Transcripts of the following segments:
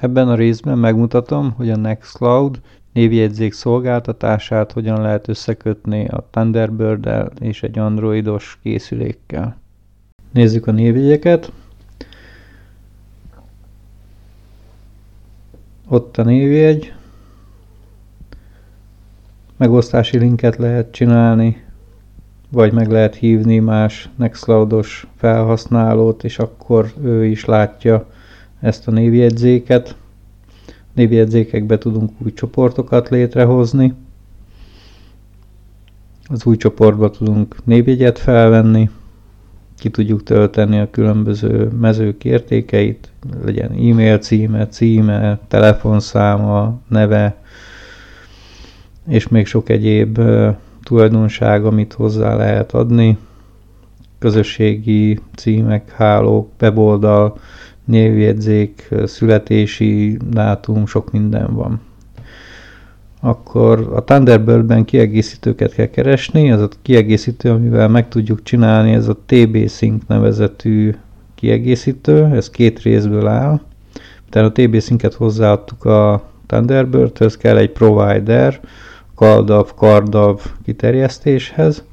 Ebben a részben megmutatom, hogy a Nextcloud névjegyzék szolgáltatását hogyan lehet összekötni a thunderbird és egy androidos készülékkel. Nézzük a névjegyeket. Ott a névjegy. Megosztási linket lehet csinálni, vagy meg lehet hívni más Nextcloudos felhasználót, és akkor ő is látja ezt a névjegyzéket. Névjegyzékekbe tudunk új csoportokat létrehozni. Az új csoportba tudunk névjegyet felvenni, ki tudjuk tölteni a különböző mezők értékeit, legyen e-mail címe, címe, telefonszáma, neve, és még sok egyéb tulajdonság, amit hozzá lehet adni. Közösségi címek, hálók, weboldal, névjegyzék, születési dátum, sok minden van. Akkor a Thunderbirdben kiegészítőket kell keresni, ez a kiegészítő, amivel meg tudjuk csinálni, ez a TB-Sync nevezetű kiegészítő, ez két részből áll. Tehát a TB-Sync-et hozzáadtuk a Thunderbirdhöz, kell egy provider, CalDAV, CardDAV kiterjesztéshez.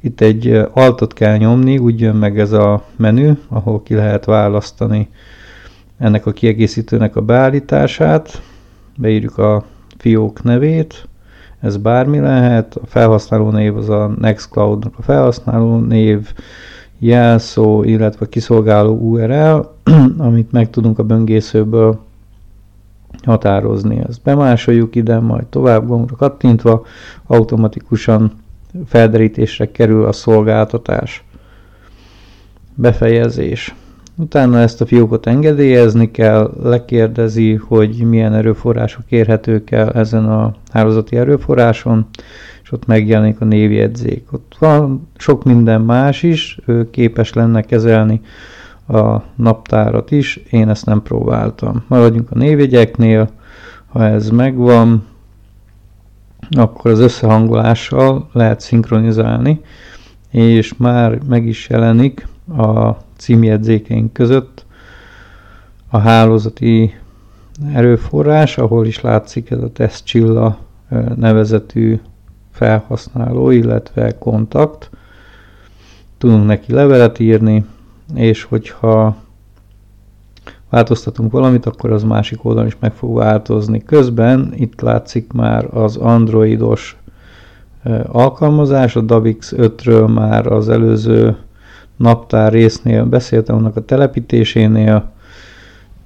Itt egy altot kell nyomni, úgy jön meg ez a menü, ahol ki lehet választani ennek a kiegészítőnek a beállítását. Beírjuk a fiók nevét, ez bármi lehet, a felhasználó név az a Nextcloud-nak a felhasználó név, jelszó, illetve kiszolgáló URL, amit meg tudunk a böngészőből határozni. Ezt bemásoljuk ide, majd tovább gombra kattintva, automatikusan felderítésre kerül a szolgáltatás. Befejezés. Utána ezt a fiókot engedélyezni kell, lekérdezi, hogy milyen erőforrások érhetők el ezen a hálózati erőforráson, és ott megjelenik a névjegyzék. Ott van sok minden más is, ő képes lenne kezelni a naptárat is, én ezt nem próbáltam. Maradjunk a névjegyeknél, ha ez megvan, akkor az összehangolással lehet szinkronizálni, és már meg is jelenik a címjegyzékeink között a hálózati erőforrás, ahol is látszik ez a tesztcsilla nevezetű felhasználó, illetve kontakt. Tudunk neki levelet írni, és hogyha változtatunk valamit, akkor az másik oldalon is meg fog változni. Közben itt látszik már az androidos alkalmazás, a Davix 5-ről már az előző naptár résznél beszéltem annak a telepítésénél,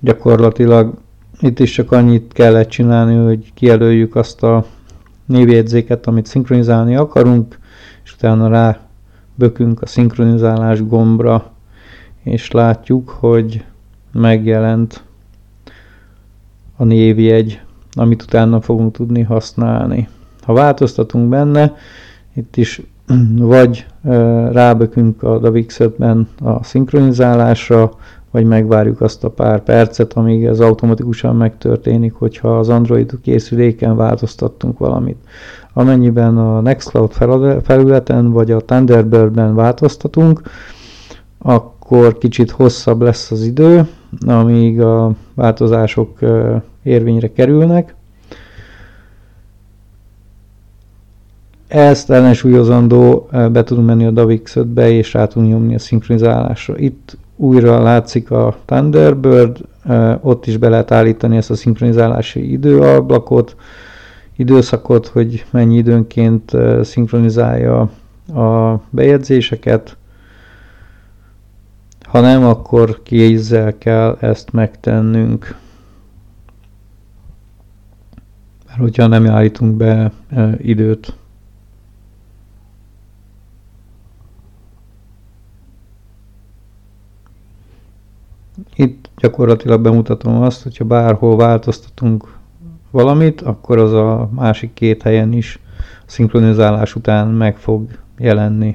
gyakorlatilag itt is csak annyit kellett csinálni, hogy kijelöljük azt a névjegyzéket, amit szinkronizálni akarunk, és utána rá bökünk a szinkronizálás gombra, és látjuk, hogy megjelent a névjegy, amit utána fogunk tudni használni. Ha változtatunk benne, itt is vagy rábökünk a davix ben a szinkronizálásra, vagy megvárjuk azt a pár percet, amíg ez automatikusan megtörténik, hogyha az Android készüléken változtattunk valamit. Amennyiben a Nextcloud felületen vagy a Thunderbirdben változtatunk, akkor kicsit hosszabb lesz az idő, amíg a változások érvényre kerülnek, Ezt ellensúlyozandó be tudunk menni a DAVX 5-be, és rá tudunk nyomni a szinkronizálásra. Itt újra látszik a Thunderbird, ott is be lehet állítani ezt a szinkronizálási időablakot, időszakot, hogy mennyi időnként szinkronizálja a bejegyzéseket. Ha nem, akkor kézzel kell ezt megtennünk. Mert hogyha nem állítunk be időt. Itt gyakorlatilag bemutatom azt, hogyha bárhol változtatunk valamit, akkor az a másik két helyen is szinkronizálás után meg fog jelenni.